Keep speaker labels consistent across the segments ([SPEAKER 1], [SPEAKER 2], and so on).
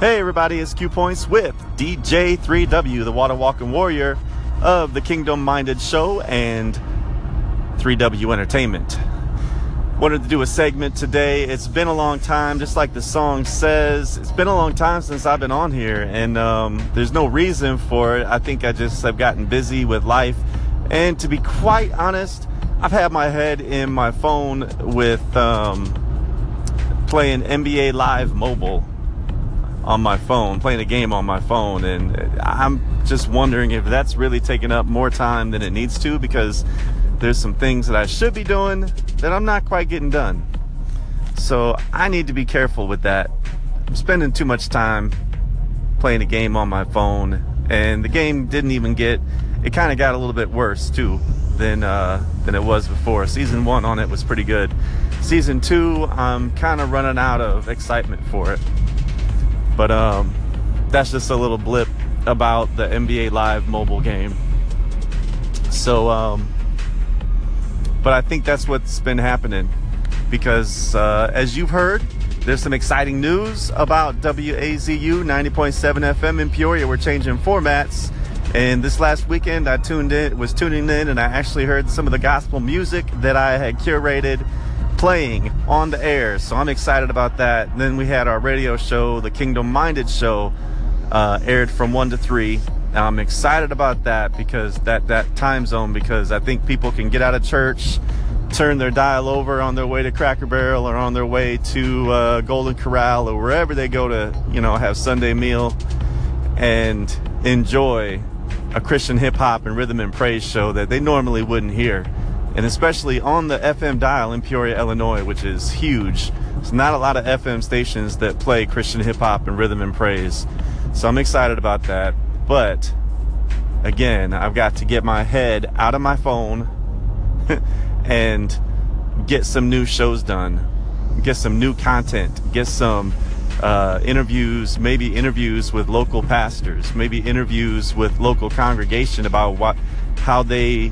[SPEAKER 1] Hey everybody, it's Q Points with DJ3W, the Water Walking Warrior of the Kingdom Minded Show and 3W Entertainment. Wanted to do a segment today. It's been a long time, just like the song says. It's been a long time since I've been on here, and um, there's no reason for it. I think I just have gotten busy with life. And to be quite honest, I've had my head in my phone with um, playing NBA Live Mobile on my phone, playing a game on my phone, and I'm just wondering if that's really taking up more time than it needs to because there's some things that I should be doing that I'm not quite getting done. So I need to be careful with that. I'm spending too much time playing a game on my phone, and the game didn't even get. It kind of got a little bit worse too than uh, than it was before. Season one on it was pretty good. Season two, I'm kind of running out of excitement for it. But um, that's just a little blip about the NBA Live mobile game. So, um, but I think that's what's been happening because, uh, as you've heard, there's some exciting news about WAZU 90.7 FM in Peoria. We're changing formats. And this last weekend, I tuned in, was tuning in, and I actually heard some of the gospel music that I had curated playing on the air. So I'm excited about that. And then we had our radio show, the Kingdom Minded Show, uh, aired from one to three. Now I'm excited about that because that that time zone because I think people can get out of church, turn their dial over on their way to Cracker Barrel or on their way to uh, Golden Corral or wherever they go to you know have Sunday meal, and enjoy a Christian hip hop and rhythm and praise show that they normally wouldn't hear and especially on the FM dial in Peoria, Illinois, which is huge. There's not a lot of FM stations that play Christian hip hop and rhythm and praise. So I'm excited about that. But again, I've got to get my head out of my phone and get some new shows done, get some new content, get some uh, interviews, maybe interviews with local pastors, maybe interviews with local congregation about what, how they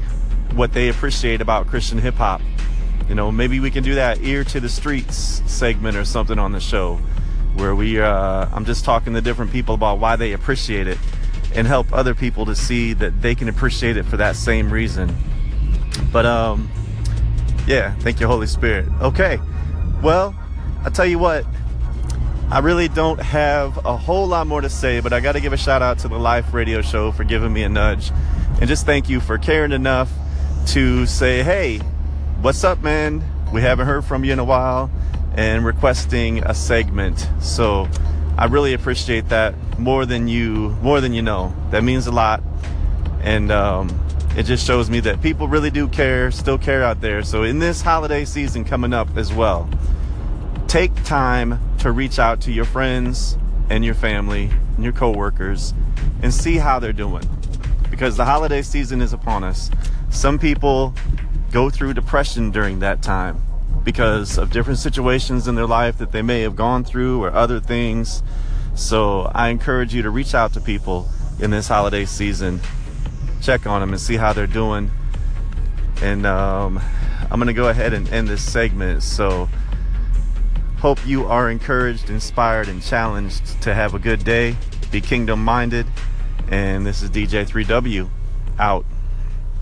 [SPEAKER 1] what they appreciate about Christian hip hop. You know, maybe we can do that ear to the streets segment or something on the show where we uh, I'm just talking to different people about why they appreciate it and help other people to see that they can appreciate it for that same reason. But um yeah, thank you Holy Spirit. Okay. Well, I tell you what, I really don't have a whole lot more to say, but I got to give a shout out to the Life Radio Show for giving me a nudge. And just thank you for caring enough to say, hey, what's up, man? We haven't heard from you in a while, and requesting a segment. So I really appreciate that more than you more than you know. That means a lot, and um, it just shows me that people really do care, still care out there. So in this holiday season coming up as well, take time to reach out to your friends and your family and your coworkers and see how they're doing because the holiday season is upon us. Some people go through depression during that time because of different situations in their life that they may have gone through or other things. So I encourage you to reach out to people in this holiday season, check on them and see how they're doing. And um, I'm going to go ahead and end this segment. So hope you are encouraged, inspired, and challenged to have a good day. Be kingdom minded. And this is DJ3W out.